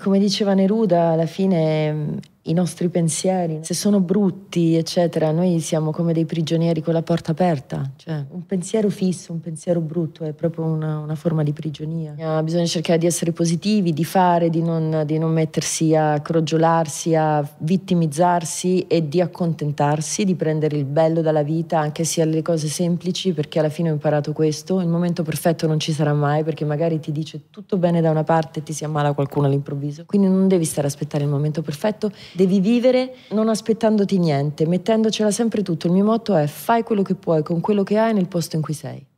come diceva Neruda, alla fine i nostri pensieri, se sono brutti, eccetera, noi siamo come dei prigionieri con la porta aperta. Cioè, un pensiero fisso, un pensiero brutto è proprio una, una forma di prigionia. Ah, bisogna cercare di essere positivi, di fare, di non, di non mettersi a crogiolarsi, a vittimizzarsi e di accontentarsi, di prendere il bello dalla vita, anche se alle cose semplici, perché alla fine ho imparato questo. Il momento perfetto non ci sarà mai, perché magari ti dice tutto bene da una parte e ti si ammala qualcuno all'improvviso. Quindi non devi stare a aspettare il momento perfetto Devi vivere non aspettandoti niente, mettendocela sempre tutto. Il mio motto è fai quello che puoi con quello che hai nel posto in cui sei.